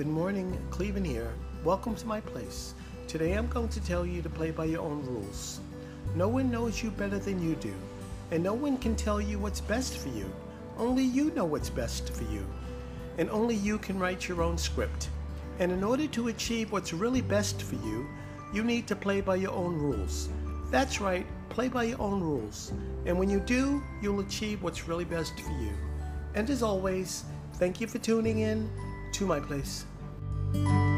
Good morning, Clevin here. Welcome to my place. Today I'm going to tell you to play by your own rules. No one knows you better than you do, and no one can tell you what's best for you. Only you know what's best for you, and only you can write your own script. And in order to achieve what's really best for you, you need to play by your own rules. That's right, play by your own rules. And when you do, you'll achieve what's really best for you. And as always, thank you for tuning in to my place. Bye.